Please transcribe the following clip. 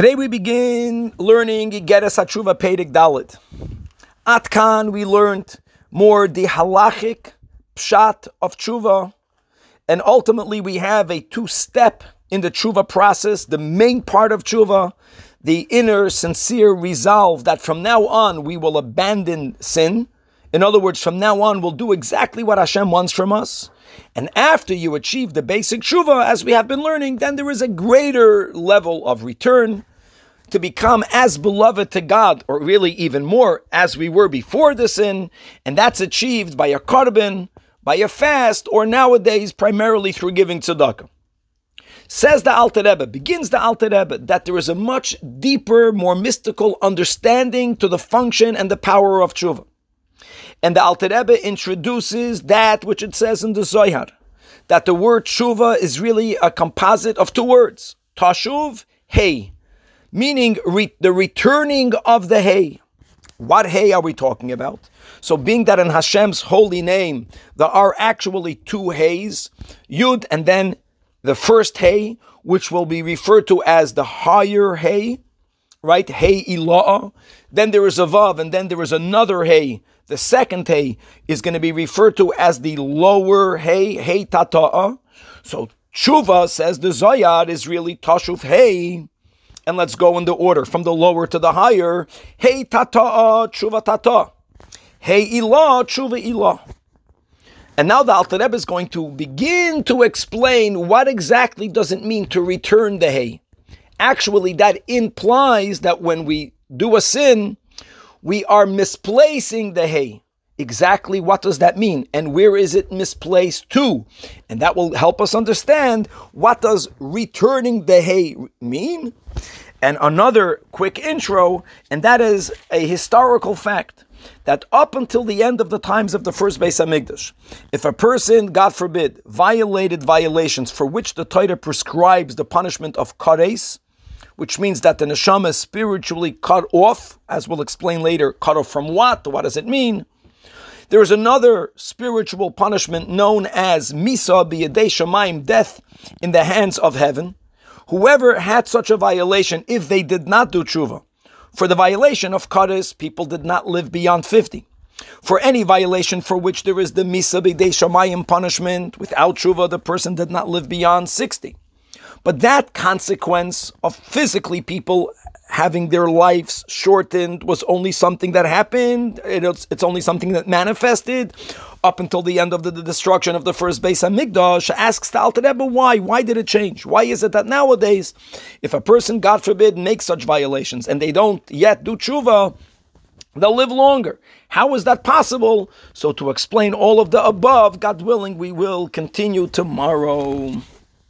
Today we begin learning Igeres HaTshuva Perek Dalet. At Atkan we learned more the halachic pshat of tshuva, and ultimately we have a two-step in the tshuva process. The main part of tshuva, the inner sincere resolve that from now on we will abandon sin. In other words, from now on we'll do exactly what Hashem wants from us. And after you achieve the basic tshuva, as we have been learning, then there is a greater level of return to become as beloved to God, or really even more, as we were before the sin, and that's achieved by a korban, by a fast, or nowadays primarily through giving tzedakah. Says the Alter Rebbe, begins the Alter Rebbe, that there is a much deeper, more mystical understanding to the function and the power of tshuva. And the Alter Rebbe introduces that which it says in the Zohar, that the word tshuva is really a composite of two words, tashuv, hey, meaning re- the returning of the hay. What hay are we talking about? So, being that in Hashem's holy name there are actually two hays, Yud and then the first hay, which will be referred to as the higher hay, right? Hay Ilah. Then there is a Vav, and then there is another hay. The second hay is going to be referred to as the lower hay, hay Tata'a. So, Tshuva says the Zayad is really Tashuv hay and let's go in the order from the lower to the higher. Hey tata, uh, tshuva tata. Hey ilah, tshuva ilah. And now the Alter Rebbe is going to begin to explain what exactly does it mean to return the hay. Actually, that implies that when we do a sin, we are misplacing the hay. Exactly what does that mean? And where is it misplaced to? And that will help us understand what does returning the hay mean? And another quick intro, and that is a historical fact that up until the end of the times of the first Beis Hamikdash, if a person, God forbid, violated violations for which the Torah prescribes the punishment of kares, which means that the neshama is spiritually cut off, as we'll explain later, cut off from what? What does it mean? There is another spiritual punishment known as Misa b'yedei Shemaim, death in the hands of heaven. Whoever had such a violation, if they did not do tshuva, for the violation of kares, people did not live beyond 50. For any violation for which there is the Misa b'yedei Shemaim punishment, without tshuva, the person did not live beyond 60. But that consequence of physically people having their lives shortened was only something that happened. It's, it's only something that manifested up until the end of the, the destruction of the first Beis Hamikdash. Asks the Alter Rebbe why? Why did it change? Why is it that nowadays, if a person, God forbid, makes such violations and they don't yet do tshuva, they'll live longer. How is that possible? So to explain all of the above, God willing, we will continue tomorrow.